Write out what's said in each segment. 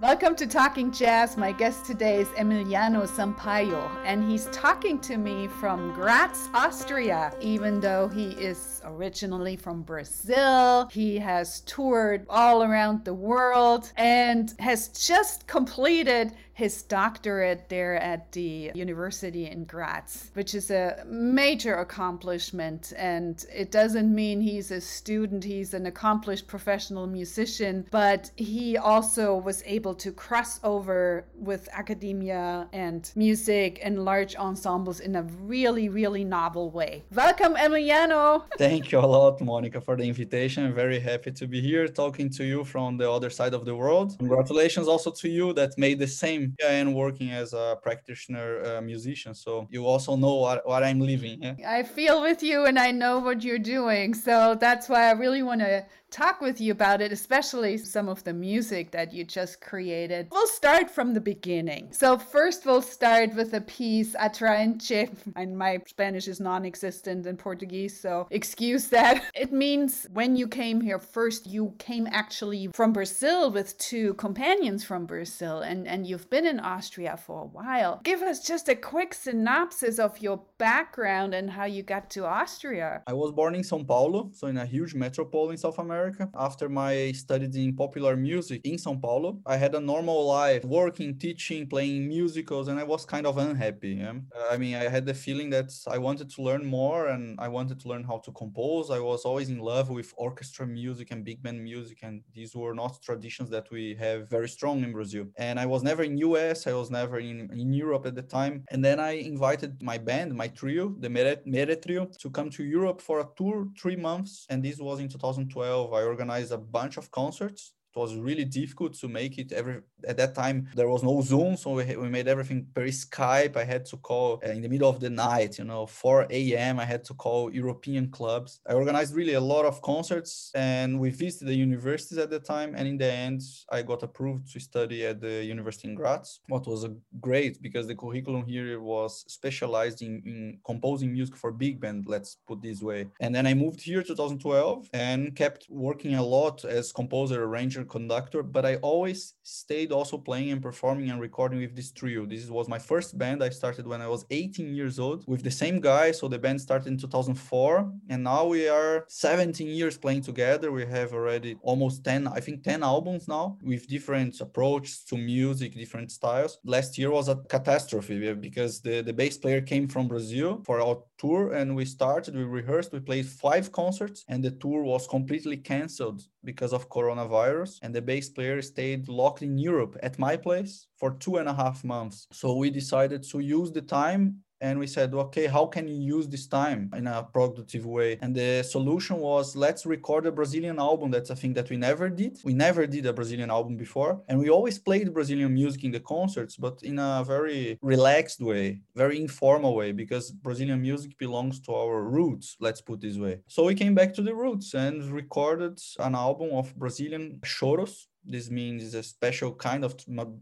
Welcome to Talking Jazz. My guest today is Emiliano Sampaio, and he's talking to me from Graz, Austria. Even though he is originally from Brazil, he has toured all around the world and has just completed his doctorate there at the university in Graz, which is a major accomplishment. And it doesn't mean he's a student, he's an accomplished professional musician, but he also was able to cross over with academia and music and large ensembles in a really, really novel way. Welcome, Emiliano. Thank you a lot, Monica, for the invitation. Very happy to be here talking to you from the other side of the world. Congratulations also to you that made the same and working as a practitioner uh, musician. So you also know what, what I'm living. Yeah? I feel with you and I know what you're doing. So that's why I really want to talk with you about it, especially some of the music that you just created. We'll start from the beginning. So, first, we'll start with the piece Atraente, and my Spanish is non existent in Portuguese, so excuse that. It means when you came here first, you came actually from Brazil with two companions from Brazil, and, and you've been in Austria for a while. Give us just a quick synopsis of your background and how you got to Austria. I was born in Sao Paulo, so in a huge metropole in South America. America. After my studies in popular music in São Paulo, I had a normal life, working, teaching, playing musicals, and I was kind of unhappy. Yeah? I mean, I had the feeling that I wanted to learn more and I wanted to learn how to compose. I was always in love with orchestra music and big band music, and these were not traditions that we have very strong in Brazil. And I was never in US, I was never in, in Europe at the time. And then I invited my band, my trio, the Mere, Meretrio, to come to Europe for a tour, three months. And this was in 2012. I organized a bunch of concerts it was really difficult to make it every at that time there was no zoom so we, we made everything per skype. I had to call uh, in the middle of the night you know 4 a.m i had to call european clubs. I organized really a lot of concerts and we visited the universities at the time and in the end i got approved to study at the university in graz what was great because the curriculum here was specialized in, in composing music for big band let's put this way. And then i moved here 2012 and kept working a lot as composer arranger conductor, but I always stayed also playing and performing and recording with this trio. This was my first band. I started when I was 18 years old with the same guy. So the band started in 2004, and now we are 17 years playing together. We have already almost 10, I think 10 albums now with different approaches to music, different styles. Last year was a catastrophe because the, the bass player came from Brazil for our tour and we started, we rehearsed, we played five concerts and the tour was completely canceled because of coronavirus and the bass player stayed locked in Europe at my place for two and a half months. So we decided to use the time and we said okay how can you use this time in a productive way? And the solution was let's record a brazilian album. That's a thing that we never did. We never did a brazilian album before. And we always played brazilian music in the concerts but in a very relaxed way very informal way because brazilian music belongs to our roots let's put this way. So we came back to the roots and recorded an album of brazilian choros this means a special kind of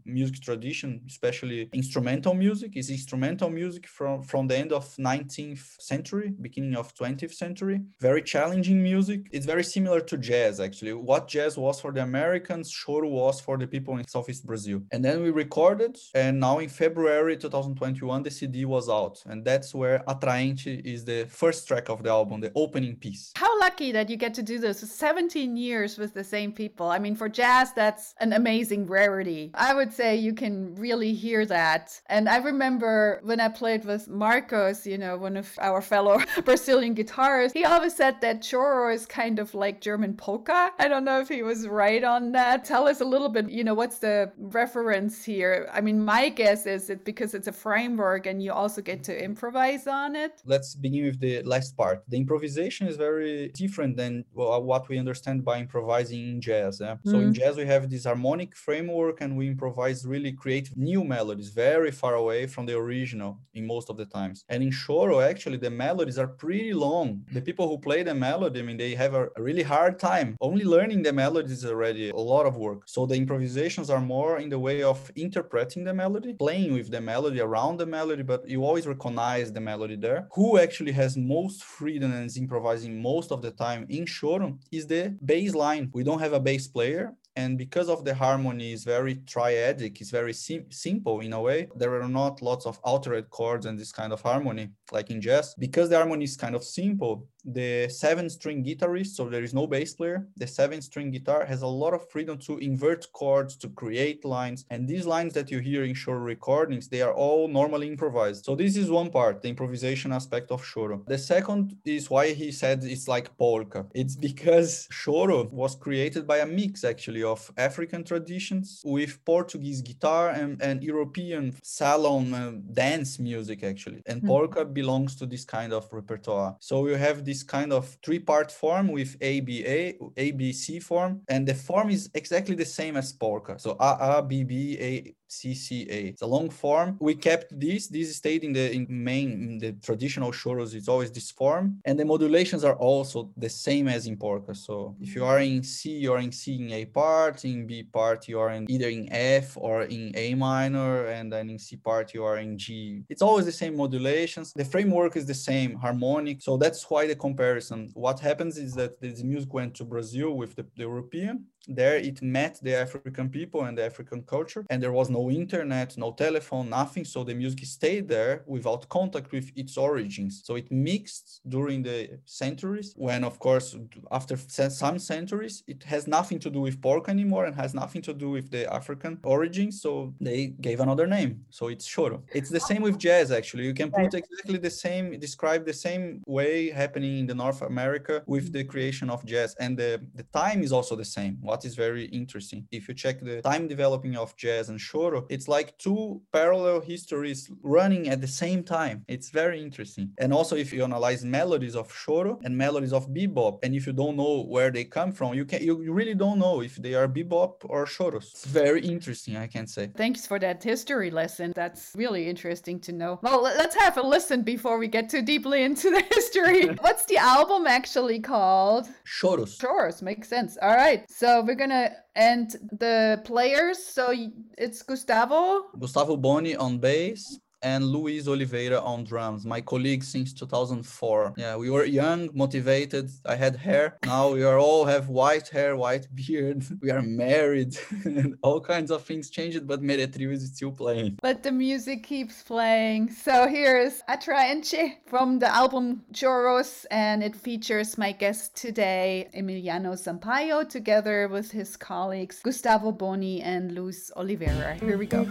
music tradition, especially instrumental music. Is instrumental music from, from the end of 19th century, beginning of 20th century. Very challenging music. It's very similar to jazz, actually. What jazz was for the Americans, choro was for the people in Southeast Brazil. And then we recorded, and now in February 2021, the CD was out. And that's where Atraente is the first track of the album, the opening piece. How lucky that you get to do this 17 years with the same people. I mean, for jazz, that's an amazing rarity. I would say you can really hear that. And I remember when I played with Marcos, you know, one of our fellow Brazilian guitarists, he always said that choro is kind of like German polka. I don't know if he was right on that. Tell us a little bit, you know, what's the reference here? I mean, my guess is it because it's a framework and you also get to improvise on it. Let's begin with the last part. The improvisation is very different than what we understand by improvising in jazz. Yeah? So mm. in jazz, we have this harmonic framework and we improvise really create new melodies very far away from the original in most of the times. And in Choro, actually, the melodies are pretty long. The people who play the melody, I mean, they have a really hard time. Only learning the melodies is already a lot of work. So the improvisations are more in the way of interpreting the melody, playing with the melody around the melody, but you always recognize the melody there. Who actually has most freedom and is improvising most of the time in Choro is the bass line. We don't have a bass player and because of the harmony is very triadic, it's very sim- simple in a way. There are not lots of altered chords and this kind of harmony like in jazz. Because the harmony is kind of simple, the seven string guitarist, so there is no bass player, the seven string guitar has a lot of freedom to invert chords, to create lines. And these lines that you hear in Choro recordings, they are all normally improvised. So this is one part, the improvisation aspect of Choro. The second is why he said it's like polka. It's because Choro was created by a mix actually of African traditions with Portuguese guitar and, and European salon uh, dance music actually. And mm-hmm. polka belongs to this kind of repertoire. So you have this kind of three-part form with ABA, ABC form, and the form is exactly the same as polka. So A A B B A CCA. It's a long form. We kept this. This stayed in the in main in the traditional choros. It's always this form, and the modulations are also the same as in polka. So if you are in C, you're in C in A part. In B part, you are in either in F or in A minor, and then in C part you are in G. It's always the same modulations. The framework is the same, harmonic. So that's why the comparison. What happens is that this music went to Brazil with the, the European, there it met the african people and the african culture and there was no internet no telephone nothing so the music stayed there without contact with its origins. So it mixed during the centuries when of course after some centuries it has nothing to do with pork anymore and has nothing to do with the african origins so they gave another name. So it's choro. It's the same with jazz actually. You can put exactly the same describe the same way happening in the north america with the creation of jazz and the the time is also the same. What what is very interesting. If you check the time developing of jazz and choro, it's like two parallel histories running at the same time. It's very interesting. And also, if you analyze melodies of choro and melodies of bebop, and if you don't know where they come from, you can you really don't know if they are bebop or choros. It's very interesting, I can say. Thanks for that history lesson. That's really interesting to know. Well, let's have a listen before we get too deeply into the history. What's the album actually called? Choros. Choros makes sense. All right. So we're gonna end the players. So it's Gustavo. Gustavo Boni on bass and Luis Oliveira on drums, my colleague since 2004. Yeah, we were young, motivated. I had hair. Now we are all have white hair, white beard. We are married, and all kinds of things changed, but Meretrio is still playing. But the music keeps playing. So here's Atraente from the album Choros, and it features my guest today, Emiliano Sampaio, together with his colleagues Gustavo Boni and Luis Oliveira. Here we go.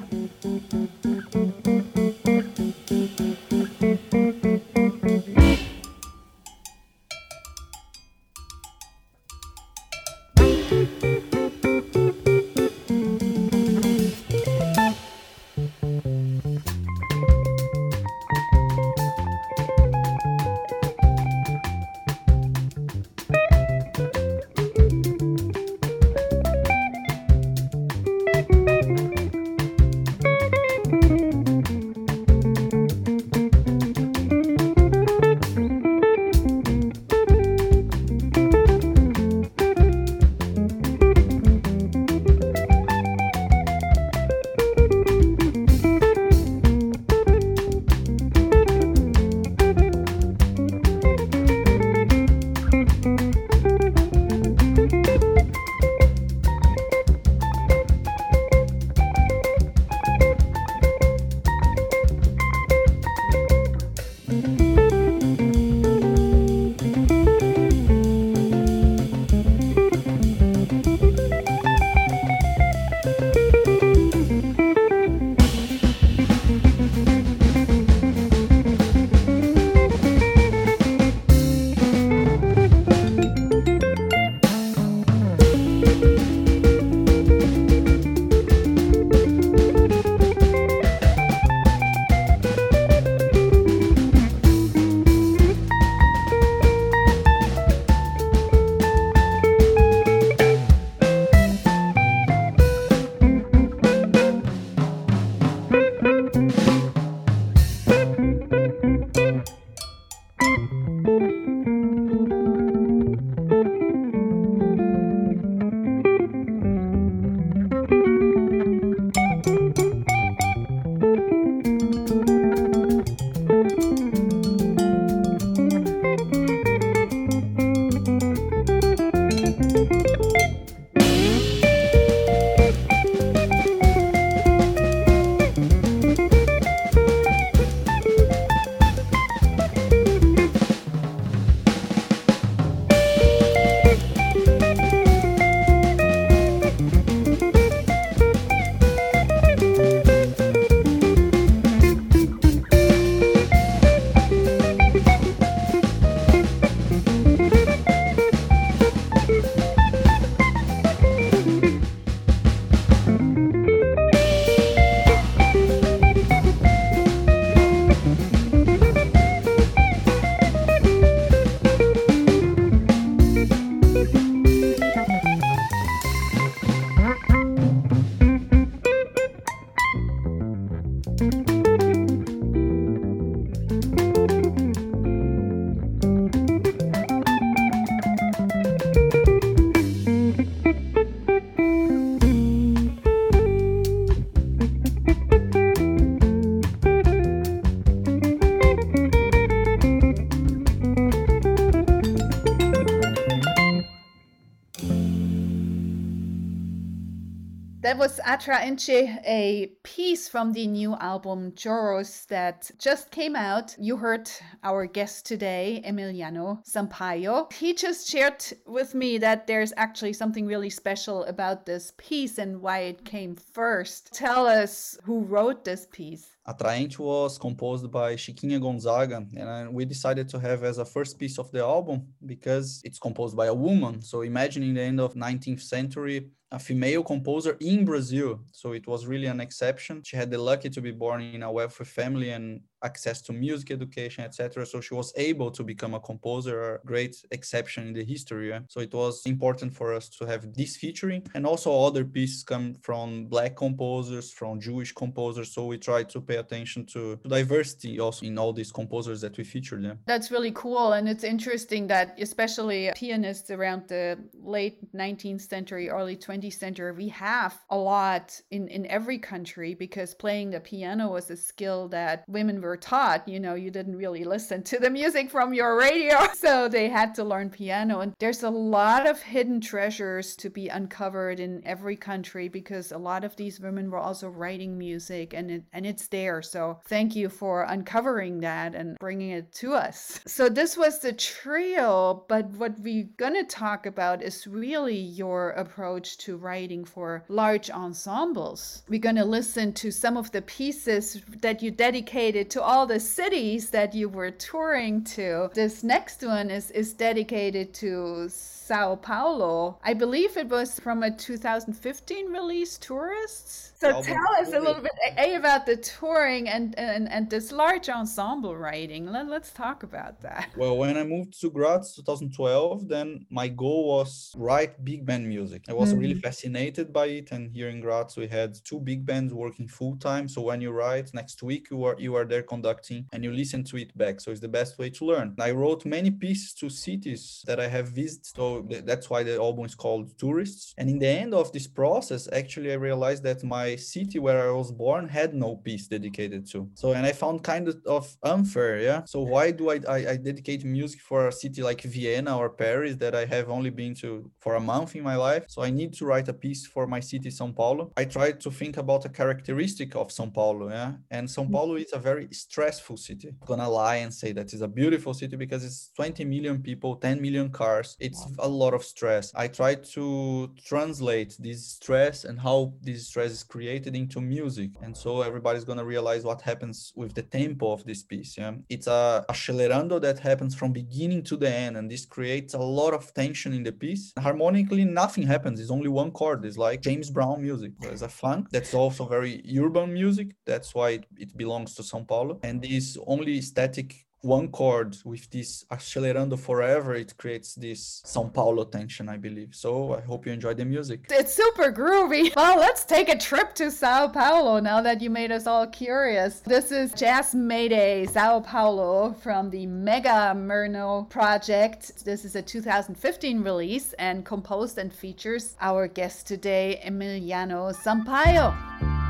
That was Atraente, a piece from the new album Choros that just came out. You heard our guest today, Emiliano Sampaio. He just shared with me that there's actually something really special about this piece and why it came first. Tell us who wrote this piece. Atraente was composed by Chiquinha Gonzaga, and we decided to have as a first piece of the album because it's composed by a woman. So imagining the end of 19th century, a female composer in Brazil. So it was really an exception. She had the lucky to be born in a wealthy family and access to music education, etc. So she was able to become a composer, a great exception in the history. Eh? So it was important for us to have this featuring. And also other pieces come from black composers, from Jewish composers. So we try to pay attention to, diversity also in all these composers that we featured. Yeah? That's really cool. And it's interesting that especially pianists around the late 19th century, early 20th century, we have a lot in, in every country because playing the piano was a skill that women were taught. You know, you didn't really listen to the music from your radio. So they had to learn piano. And there's a lot of hidden treasures to be uncovered in every country because a lot of these women were also writing music and it, and it's there. So thank you for uncovering that and bringing it to us. So this was the trio, but what we're going to talk about is really your approach to writing for large ensembles. We're going to listen to some of the pieces that you dedicated to all the cities that you were touring to. This next one is, is dedicated to Sao Paulo. I believe it was from a 2015 release, Tourists. So tell us a little bit a, about the touring and, and, and this large ensemble writing. Let, let's talk about that. Well, when I moved to Graz 2012, then my goal was write big band music. I was mm-hmm. really fascinated by it. And here in Graz, we had two big bands working full time. So when you write next week, you are you are there conducting and you listen to it back. So it's the best way to learn. I wrote many pieces to cities that I have visited. So that's why the album is called Tourists. And in the end of this process, actually, I realized that my city where I was born had no piece dedicated to. So, and I found kind of unfair. Yeah. So why do I, I, I dedicate music for a city like Vienna or Paris that I have only been to for a month in my life? So I need to write a piece for my city, São Paulo. I tried to think about a characteristic of São Paulo. Yeah. And São mm. Paulo is a very stressful city. I'm gonna lie and say that it's a beautiful city because it's 20 million people, 10 million cars. It's a lot of stress. I try to translate this stress and how this stress is created into music. And so everybody's gonna realize what happens with the tempo of this piece. Yeah. It's a accelerando that happens from beginning to the end, and this creates a lot of tension in the piece. Harmonically, nothing happens. It's only one chord. It's like James Brown music. There's a funk that's also very urban music. That's why it, it belongs to São Paulo. And this only static one chord with this accelerando forever it creates this São Paulo tension I believe. So I hope you enjoy the music. It's super groovy. Well let's take a trip to Sao Paulo now that you made us all curious. This is Jazz Mayday Sao Paulo from the Mega Mereneu project. This is a 2015 release and composed and features our guest today Emiliano Sampaio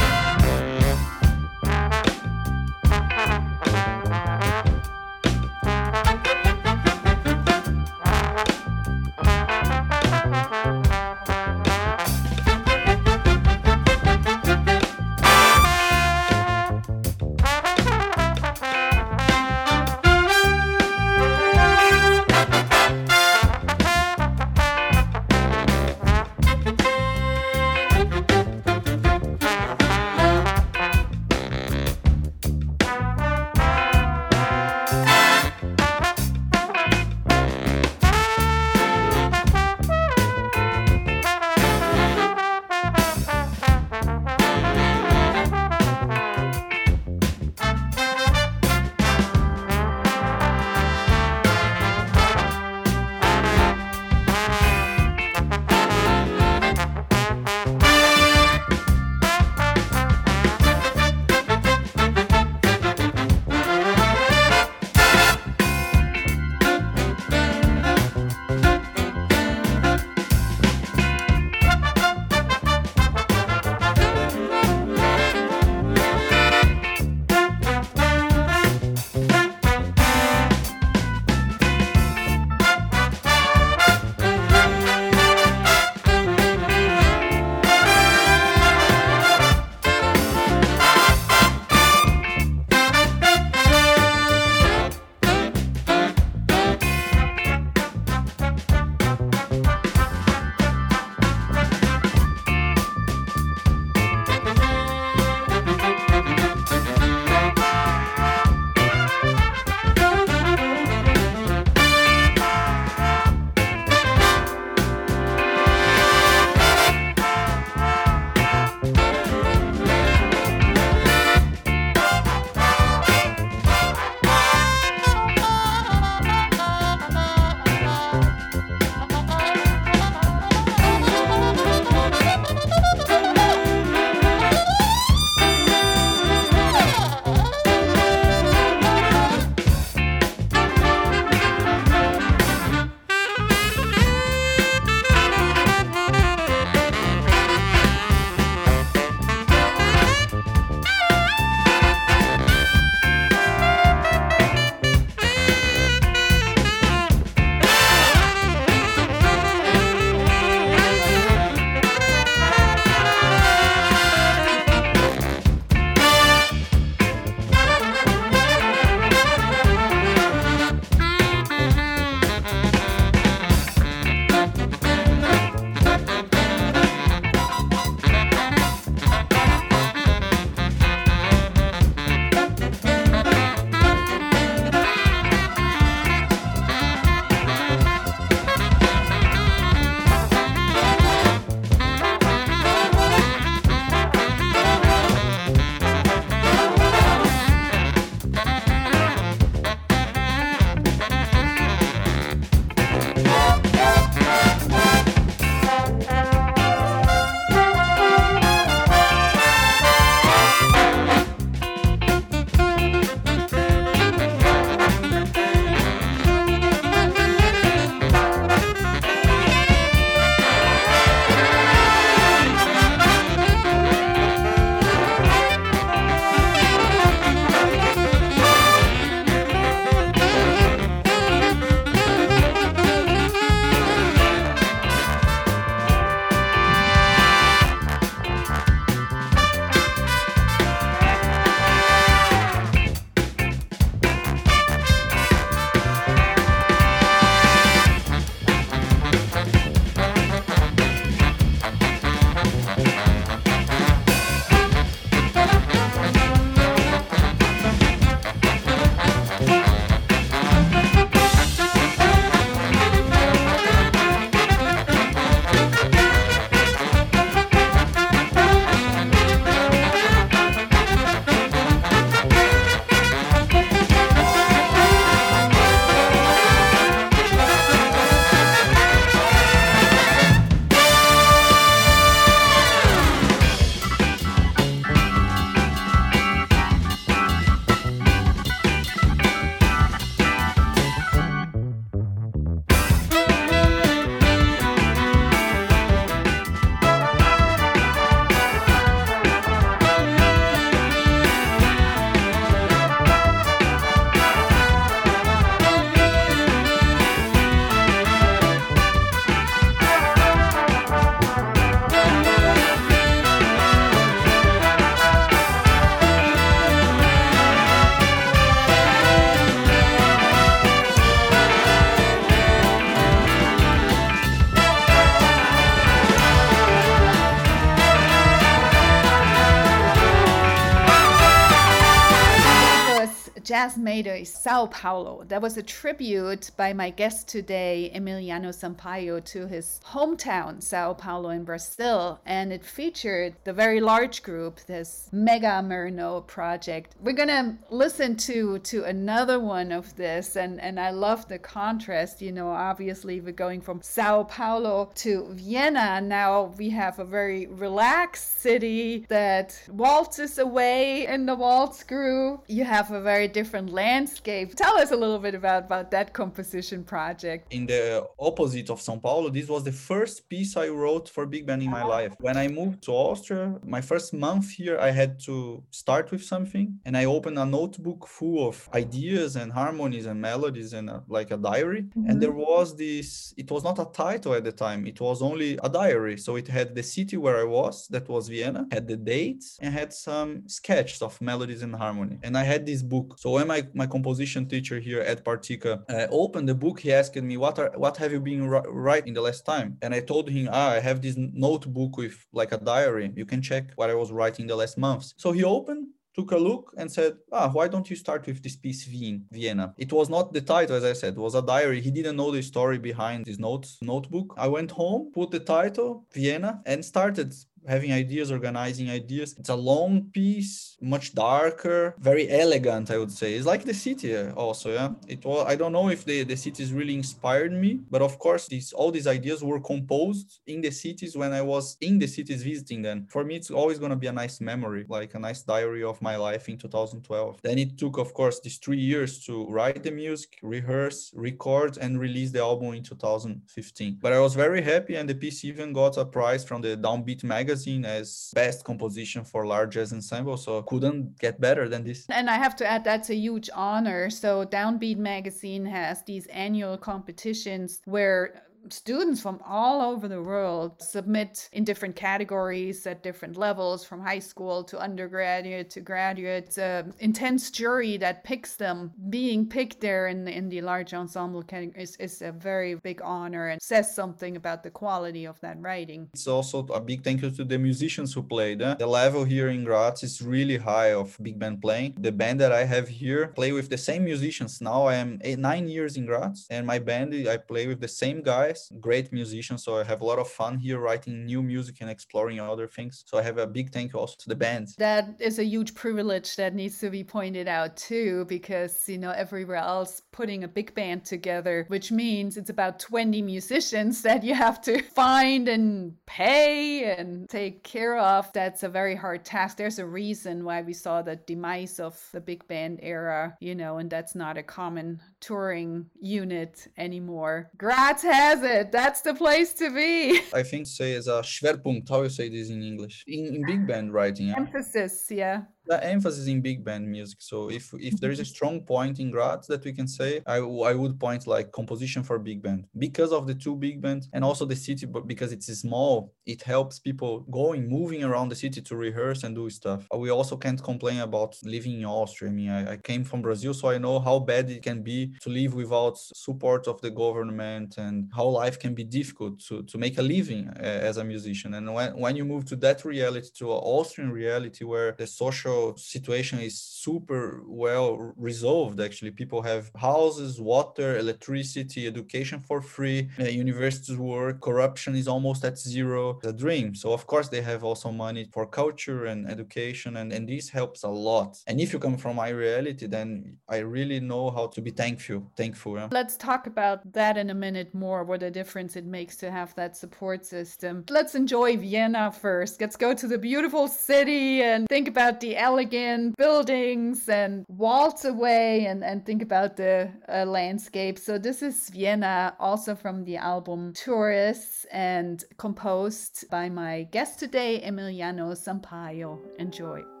Jazz Mayday Sao Paulo. That was a tribute by my guest today, Emiliano Sampaio, to his hometown, Sao Paulo in Brazil. And it featured the very large group, this Mega Mereneu project. We're gonna listen to to another one of this, and, and I love the contrast. You know, obviously we're going from Sao Paulo to Vienna. Now we have a very relaxed city that waltzes away in the waltz groove. You have a very different landscape. Tell us a little bit about, about that composition project. In the opposite of Sao Paulo, this was the first piece I wrote for big band in my life. When I moved to Austria, my first month here, I had to start with something and I opened a notebook full of ideas and harmonies and melodies and a, like a diary. Mm-hmm. And there was this, it was not a title at the time, it was only a diary. So it had the city where I was, that was Vienna, had the dates and had some sketches of melodies and harmony. And I had this book. So when my, my composition teacher here at Partyka uh, opened the book, he asked me, what are what have you been writing the last time? And I told him, ah, I have this notebook with like a diary. You can check what I was writing the last months. So he opened took a look and said, ah, why don't you start with this piece Wien, Vienna? It was not the title, as I said, it was a diary. He didn't know the story behind his notes notebook. I went home, put the title, Vienna, and started having ideas, organizing ideas. It's a long piece, much darker, very elegant, I would say. It's like the city uh, also, yeah. It was I don't know if the, the cities really inspired me, but of course these all these ideas were composed in the cities when I was in the cities visiting them. For me, it's always gonna be a nice memory, like a nice diary of my life in 2012. Then it took, of course, these three years to write the music, rehearse, record, and release the album in 2015. But I was very happy, and the piece even got a prize from the Downbeat magazine magazine as best composition for large ensemble. So couldn't get better than this. And I have to add that's a huge honor. So Downbeat magazine has these annual competitions where students from all over the world submit in different categories at different levels from high school to undergraduate to graduate. It's an intense jury that picks them. Being picked there in in the large ensemble category is, is a very big honor and says something about the quality of that writing. It's also a big thank you to the musicians who played eh? the level here in graz is really high of big band playing. The band that i have here play with the same musicians. Now i am eight, nine years in graz and my band i play with the same guy guys, great musicians. So I have a lot of fun here writing new music and exploring other things. So I have a big thank you also to the band. That is a huge privilege that needs to be pointed out too, because, you know, everywhere else putting a big band together, which means it's about 20 musicians that you have to find and pay and take care of. That's a very hard task. There's a reason why we saw the demise of the big band era, you know, and that's not a common touring unit anymore. Graz has it. That's the place to be. I think say as a Schwerpunkt. How you say this in English? In, in big band writing. Emphasis, yeah the emphasis in big band music. So if if there is a strong point in Graz that we can say, I, I would point like composition for big band because of the two big bands and also the city, but because it's small, it helps people going, moving around the city to rehearse and do stuff. We also can't complain about living in Austria. I mean, I, I came from Brazil, so I know how bad it can be to live without support of the government and how life can be difficult to, to make a living uh, as a musician. And when, when you move to that reality, to an Austrian reality where the social situation is super well resolved actually. People have houses water electricity education for free. Uh, universities work. Corruption is almost at zero. A dream. So of course they have also money for culture and education and, and this helps a lot. And if you come from my reality then i really know how to be thankful thankful yeah? let's talk about that in a minute more what a difference it makes to have that support system. Let's enjoy vienna first. Let's go to the beautiful city and think about the elegant buildings and waltz away and, and think about the uh, landscape. So, this is Vienna, also from the album Tourists, and composed by my guest today, Emiliano Sampaio. Enjoy.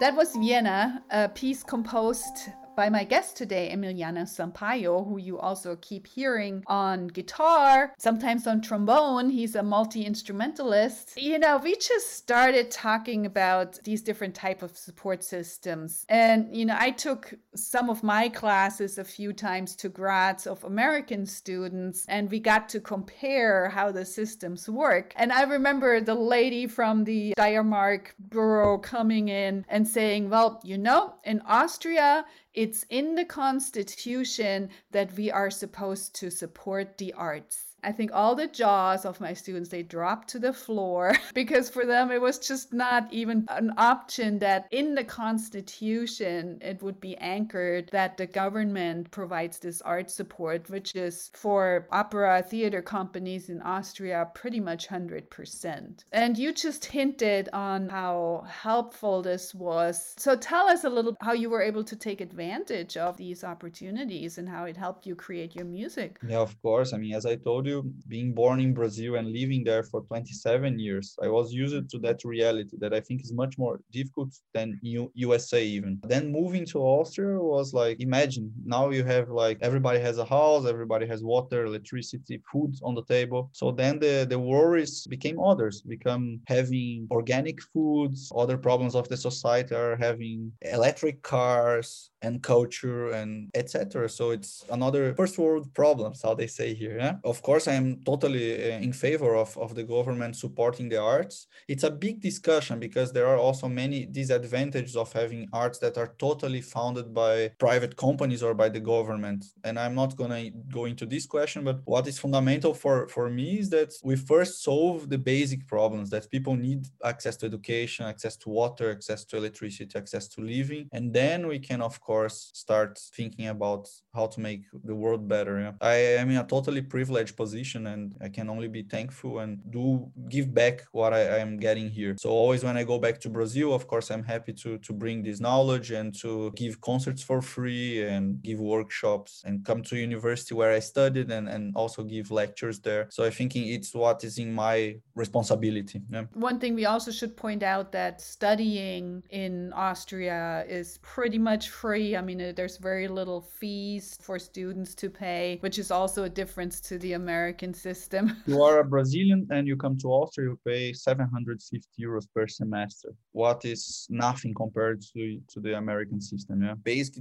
That was Vienna, a piece composed by my guest today, Emiliano Sampaio, who you also keep hearing on guitar, sometimes on trombone. He's a multi-instrumentalist. You know, we just started talking about these different type of support systems. And, you know, I took some of my classes a few times to grads of American students, and we got to compare how the systems work. And I remember the lady from the Steiermark Bureau coming in and saying, well, you know, in Austria, it's in the Constitution that we are supposed to support the arts. I think all the jaws of my students they dropped to the floor because for them it was just not even an option that in the constitution it would be anchored that the government provides this art support which is for opera theater companies in Austria pretty much 100%. And you just hinted on how helpful this was. So tell us a little how you were able to take advantage of these opportunities and how it helped you create your music. Yeah, of course. I mean, as I told you being born in Brazil and living there for 27 years, I was used to that reality that I think is much more difficult than U- USA even. Then moving to Austria was like, imagine now you have like everybody has a house, everybody has water, electricity, food on the table. So then the, the worries became others, become having organic foods, other problems of the society are having electric cars and culture and etc. So it's another first world problems, how they say here. Yeah? Of course, course, I am totally uh, in favor of, of the government supporting the arts. It's a big discussion because there are also many disadvantages of having arts that are totally founded by private companies or by the government. And I'm not going to go into this question, but what is fundamental for, for me is that we first solve the basic problems that people need access to education, access to water, access to electricity, access to living. And then we can, of course, start thinking about how to make the world better. I am in a totally privileged position position and I can only be thankful and do give back what I, am getting here. So always when I go back to Brazil, of course, I'm happy to to bring this knowledge and to give concerts for free and give workshops and come to university where I studied and, and also give lectures there. So I think it's what is in my responsibility. Yeah. One thing we also should point out that studying in Austria is pretty much free. I mean, uh, there's very little fees for students to pay, which is also a difference to the American American system. you are a Brazilian and you come to Austria, you pay 750 euros per semester. What is nothing compared to, to the American system. Yeah. Basic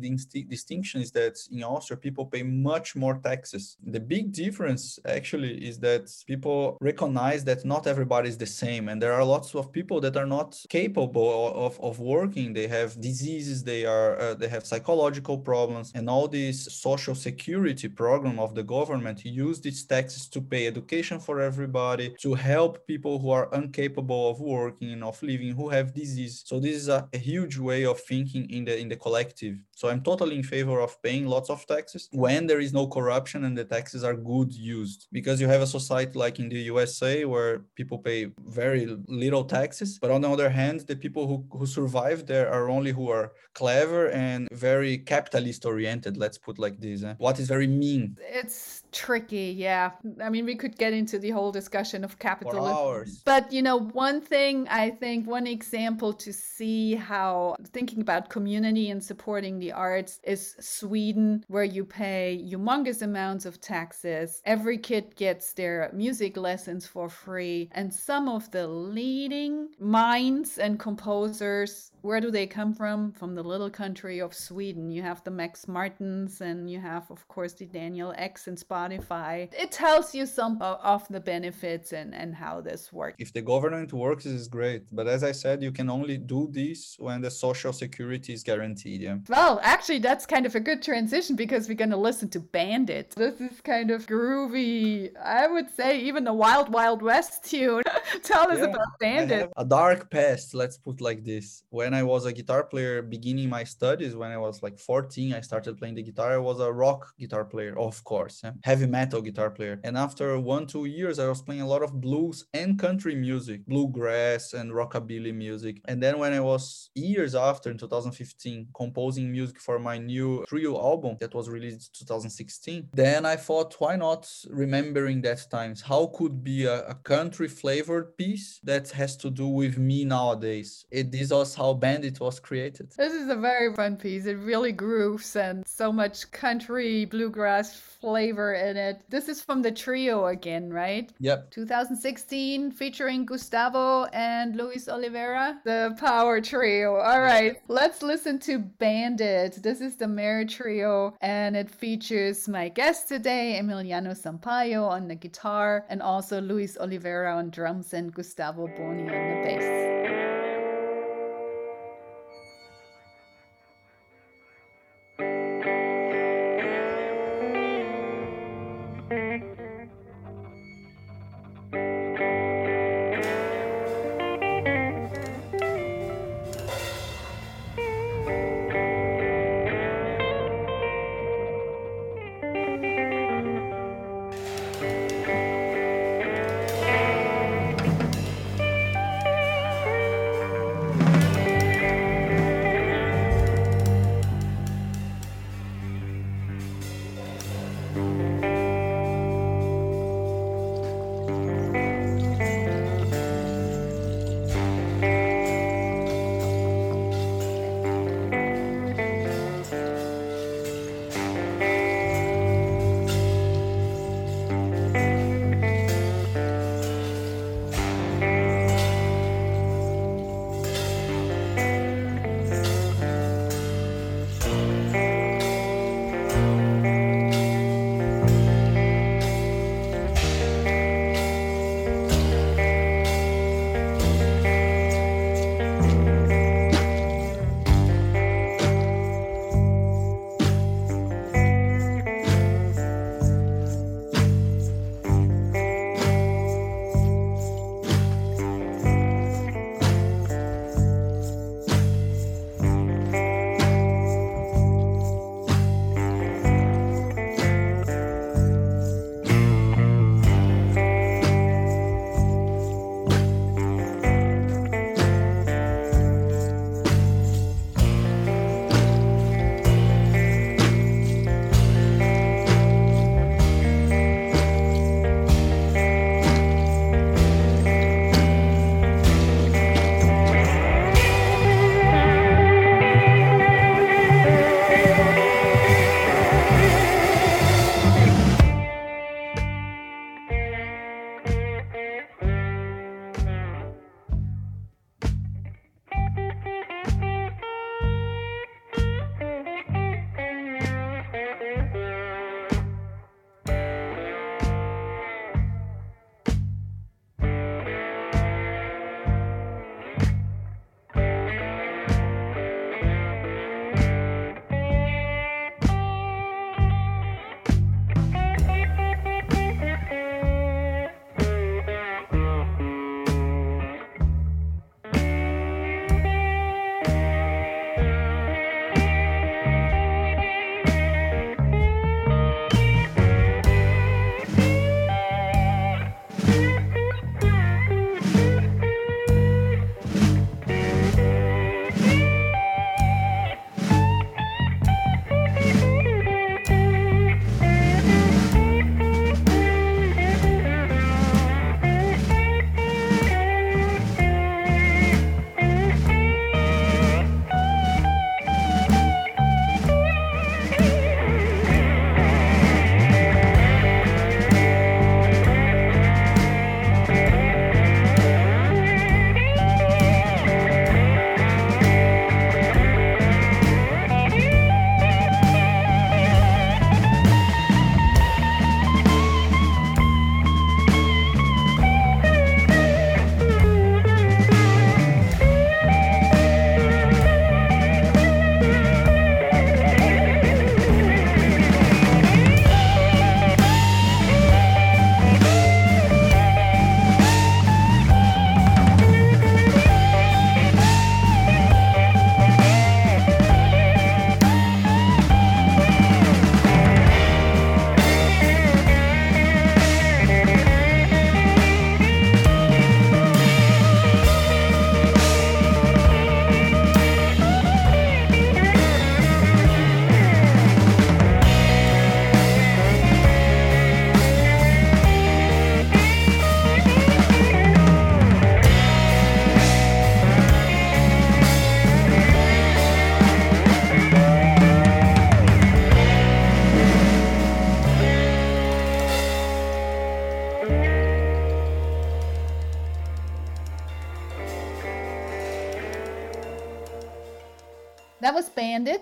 distinction is that in Austria, people pay much more taxes. The big difference actually is that people recognize that not everybody is the same. And there are lots of people that are not capable of, of working. They have diseases, they are uh, they have psychological problems, and all this social security program of the government use this tax taxes to pay education for everybody, to help people who are incapable of working, and of living, who have disease. So this is a, a huge way of thinking in the in the collective. So I'm totally in favor of paying lots of taxes when there is no corruption and the taxes are good used. Because you have a society like in the USA where people pay very little taxes, but on the other hand, the people who, who survive there are only who are clever and very capitalist oriented, let's put like this. Eh? What is very mean. It's tricky, yeah. I mean, we could get into the whole discussion of capitalism. But, you know, one thing I think, one example to see how thinking about community and supporting the arts is Sweden, where you pay humongous amounts of taxes. Every kid gets their music lessons for free. And some of the leading minds and composers where do they come from? From the little country of Sweden. You have the Max Martins and you have, of course, the Daniel Eks and Spotify. It tells you some of the benefits and, and how this works. If the government works, is great. But as I said, you can only do this when the social security is guaranteed. Yeah. Well, actually, that's kind of a good transition because we're going to listen to Bandit. This is kind of groovy, I would say, even a Wild Wild West tune. Tell us yeah, about Bandit. A dark past, let's put like this. When when I was a guitar player beginning my studies, when I was like 14, I started playing the guitar. I was a rock guitar player, of course, yeah? heavy metal guitar player. And after one, two years, I was playing a lot of blues and country music, bluegrass and rockabilly music. And then when I was years after in 2015, composing music for my new trio album that was released 2016, then I thought, why not remembering that times? How could be a, a country flavored piece that has to do with me nowadays? It, this was how Bandit was created. This is a very fun piece. It really grooves and so much country bluegrass flavor in it. This is from the trio again, right? Yep. 2016 featuring Gustavo and Luis Oliveira, the power trio. All right, let's listen to Bandit. This is the Meretrio and it features my guest today, Emiliano Sampaio on the guitar and also Luis Oliveira on drums and Gustavo Boni on the bass.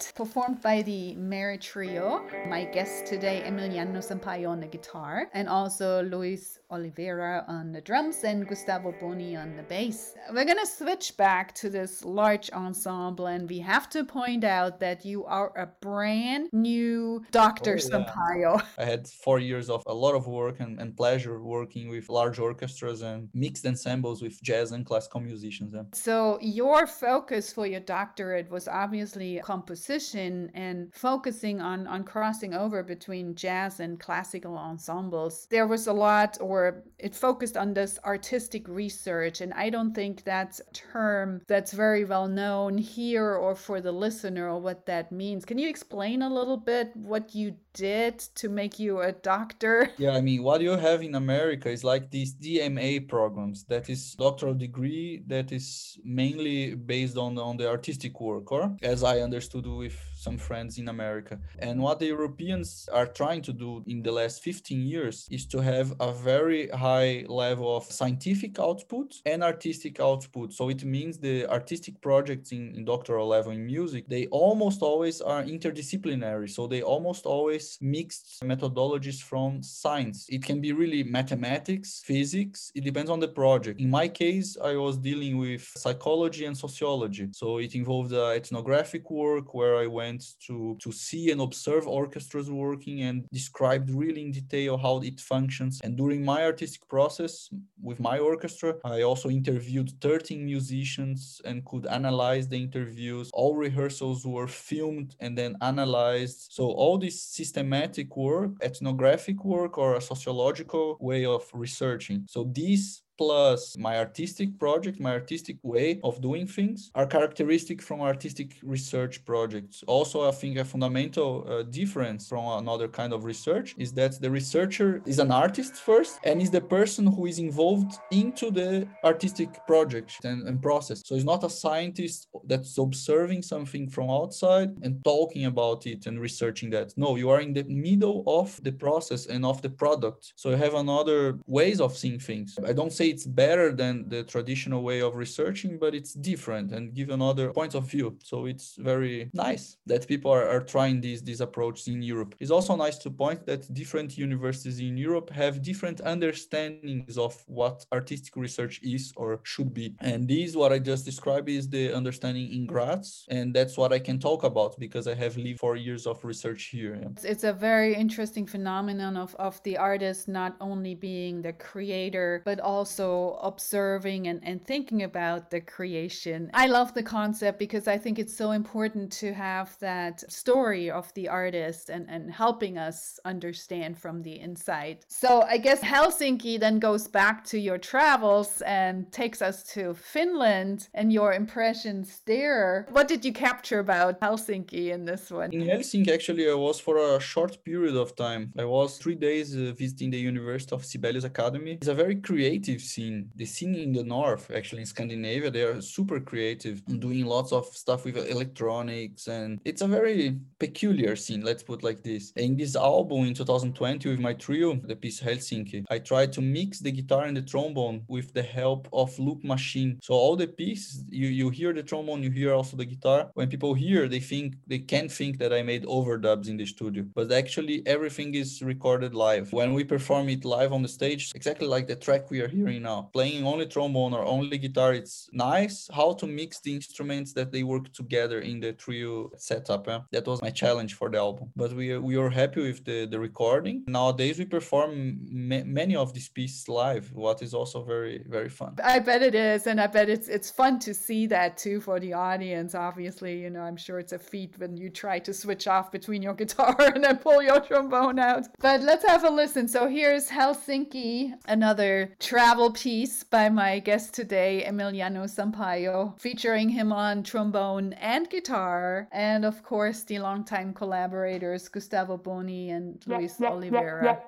Performed by the Meretrio. My guest today, Emiliano Sampaio on the guitar, and also Luis Oliveira on the drums and Gustavo Boni on the bass. We're gonna switch back to this large ensemble, and we have to point out that you are a brand new Dr. Oh, yeah. Sampaio. I had four years of a lot of work and, and pleasure working with large orchestras and mixed ensembles with jazz and classical musicians. Yeah. So your focus for your doctorate was obviously composition and focusing on on crossing over between jazz and classical ensembles. There was a lot or or it focused on this artistic research. And I don't think that's a term that's very well known here or for the listener or what that means. Can you explain a little bit what you did to make you a doctor? Yeah, I mean, what you have in America is like these DMA programs that is doctoral degree that is mainly based on, on the artistic work, or as I understood with some friends in America. And what the Europeans are trying to do in the last 15 years is to have a very high level of scientific output and artistic output. So it means the artistic projects in, in doctoral level in music, they almost always are interdisciplinary. So they almost always mixed methodologies from science. It can be really mathematics, physics, it depends on the project. In my case, I was dealing with psychology and sociology. So it involved uh, ethnographic work where I went to, to see and observe orchestras working and described really in detail how it functions. And during my artistic process with my orchestra, I also interviewed 13 musicians and could analyze the interviews. All rehearsals were filmed and then analyzed. So all this systematic work, ethnographic work, or a sociological way of researching. So these plus my artistic project, my artistic way of doing things are characteristic from artistic research projects. Also, I think a fundamental uh, difference from another kind of research is that the researcher is an artist first and is the person who is involved into the artistic project and, and process. So it's not a scientist that's observing something from outside and talking about it and researching that. No, you are in the middle of the process and of the product. So you have another ways of seeing things. I don't say it's better than the traditional way of researching, but it's different and give another point of view. So it's very nice that people are, are trying these these approaches in Europe. It's also nice to point that different universities in Europe have different understandings of what artistic research is or should be. And this, what I just described, is the understanding in Graz, and that's what I can talk about because I have lived four years of research here. Yeah. It's a very interesting phenomenon of, of the artist not only being the creator, but also also observing and, and thinking about the creation. I love the concept because I think it's so important to have that story of the artist and, and helping us understand from the inside. So I guess Helsinki then goes back to your travels and takes us to Finland and your impressions there. What did you capture about Helsinki in this one? In Helsinki, actually, I was for a short period of time. I was three days uh, visiting the University of Sibelius Academy. It's a very creative scene. The scene in the north, actually in Scandinavia, they are super creative doing lots of stuff with electronics, and it's a very peculiar scene. Let's put like this. In this album in 2020 with my trio, the piece Helsinki, I tried to mix the guitar and the trombone with the help of loop machine. So all the pieces, you you hear the trombone, you hear also the guitar. When people hear, they think they can think that I made overdubs in the studio, but actually everything is recorded live. When we perform it live on the stage, exactly like the track we are hearing now. Playing only trombone or only guitar, it's nice. How to mix the instruments that they work together in the trio setup. Yeah? That was my challenge for the album. But we we were happy with the the recording. Nowadays we perform ma- many of these pieces live, what is also very very fun. I bet it is, and I bet it's it's fun to see that too for the audience. Obviously, you know, I'm sure it's a feat when you try to switch off between your guitar and then pull your trombone out. But let's have a listen. So here's Helsinki, another travel travel piece by my guest today, Emiliano Sampaio, featuring him on trombone and guitar, and of course the longtime collaborators Gustavo Boni and Luis Oliveira.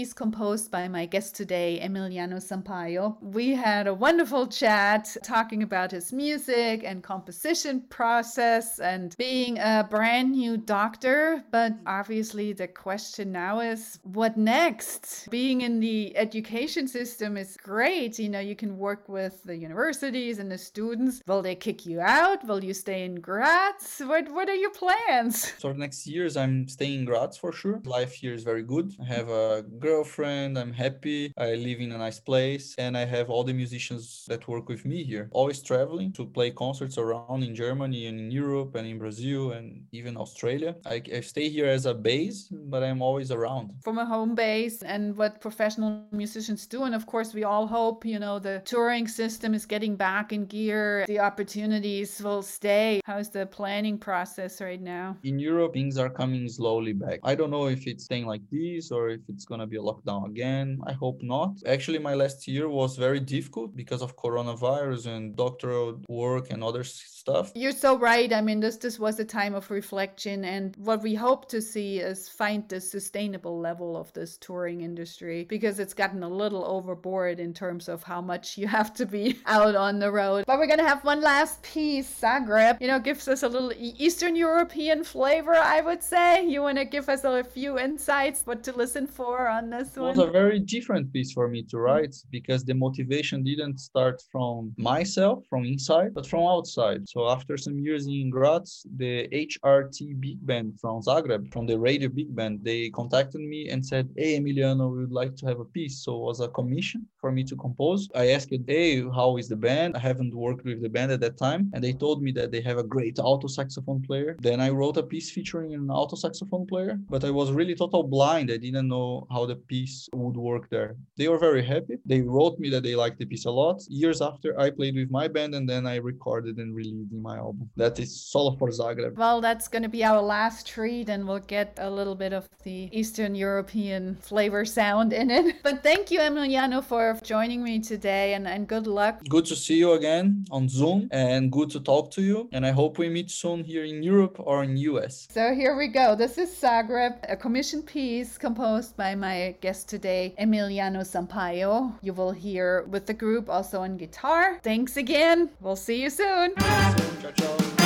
piece composed by my guest today, Emiliano Sampaio. We had a wonderful chat talking about his music and composition process and being a brand new doctor. But obviously, the question now is what next? Being in the education system is great. You know, you can work with the universities and the students. Will they kick you out? Will you stay in Graz? What, what are your plans? So, next years, I'm staying in Graz for sure. Life here is very good. I have a girlfriend. I'm happy. I live in a nice place and I have all the musicians that work with me here. Always traveling to play concerts around in Germany and in Europe and in Brazil and even Australia. I, I stay here as a base, but I'm always around. From a home base and what professional musicians do. And of course, we all hope, you know, the touring system is getting back in gear. The opportunities will stay. How's the planning process right now? In Europe, things are coming slowly back. I don't know if it's staying like this or if it's going to be lockdown again. I hope not. Actually, my last year was very difficult because of coronavirus and doctoral work and other stuff. You're so right. I mean, this this was a time of reflection, and what we hope to see is find the sustainable level of this touring industry because it's gotten a little overboard in terms of how much you have to be out on the road. But we're gonna have one last piece. Zagreb, you know, gives us a little Eastern European flavor. I would say. You want to give us a few insights what to listen for on this one? It was a very different piece for me to mm. write because the motivation didn't start from myself, from inside, but from outside. So after some years in Graz, the HRT Big Band from Zagreb, from the radio Big Band, they contacted me and said, Hey, Emiliano, we would like to have a piece. So it was a commission for me to compose. I asked, Hey, how is the band? I haven't worked with the band at that time. And they told me that they have a great alto saxophone player. Then I wrote a piece featuring an alto saxophone player, but I was really total blind. I didn't know how the piece would work there. They were very happy. They wrote me that they liked the piece a lot. Years after, I played with my band and then I recorded and released in my album. That is Solo for Zagreb. Well, that's going to be our last treat, and we'll get a little bit of the Eastern European flavor sound in it. But thank you, Emiliano, for joining me today and, and good luck. Good to see you again on Zoom and good to talk to you. And I hope we meet soon here in Europe or in US. So here we go. This is Zagreb, a commissioned piece composed by my guest today, Emiliano Sampaio. You will hear with the group also on guitar. Thanks again. We'll see you soon. Ciao, ciao.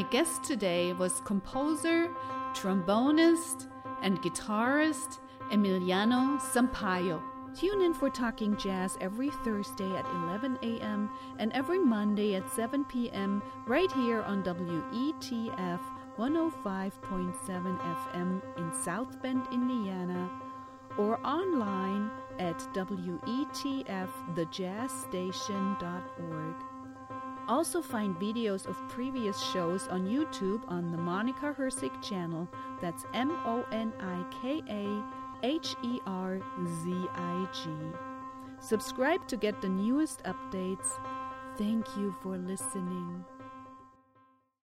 My guest today was composer, trombonist, and guitarist Emiliano Sampaio. Tune in for Talking Jazz every Thursday at 11 a.m. and every Monday at 7 p.m. right here on WETF 105.7 FM in South Bend, Indiana, or online at WETFthejazzstation.org. Also find videos of previous shows on YouTube on the Monika Herzig channel. That's M O N I K A H E R Z I G. Subscribe to get the newest updates. Thank you for listening.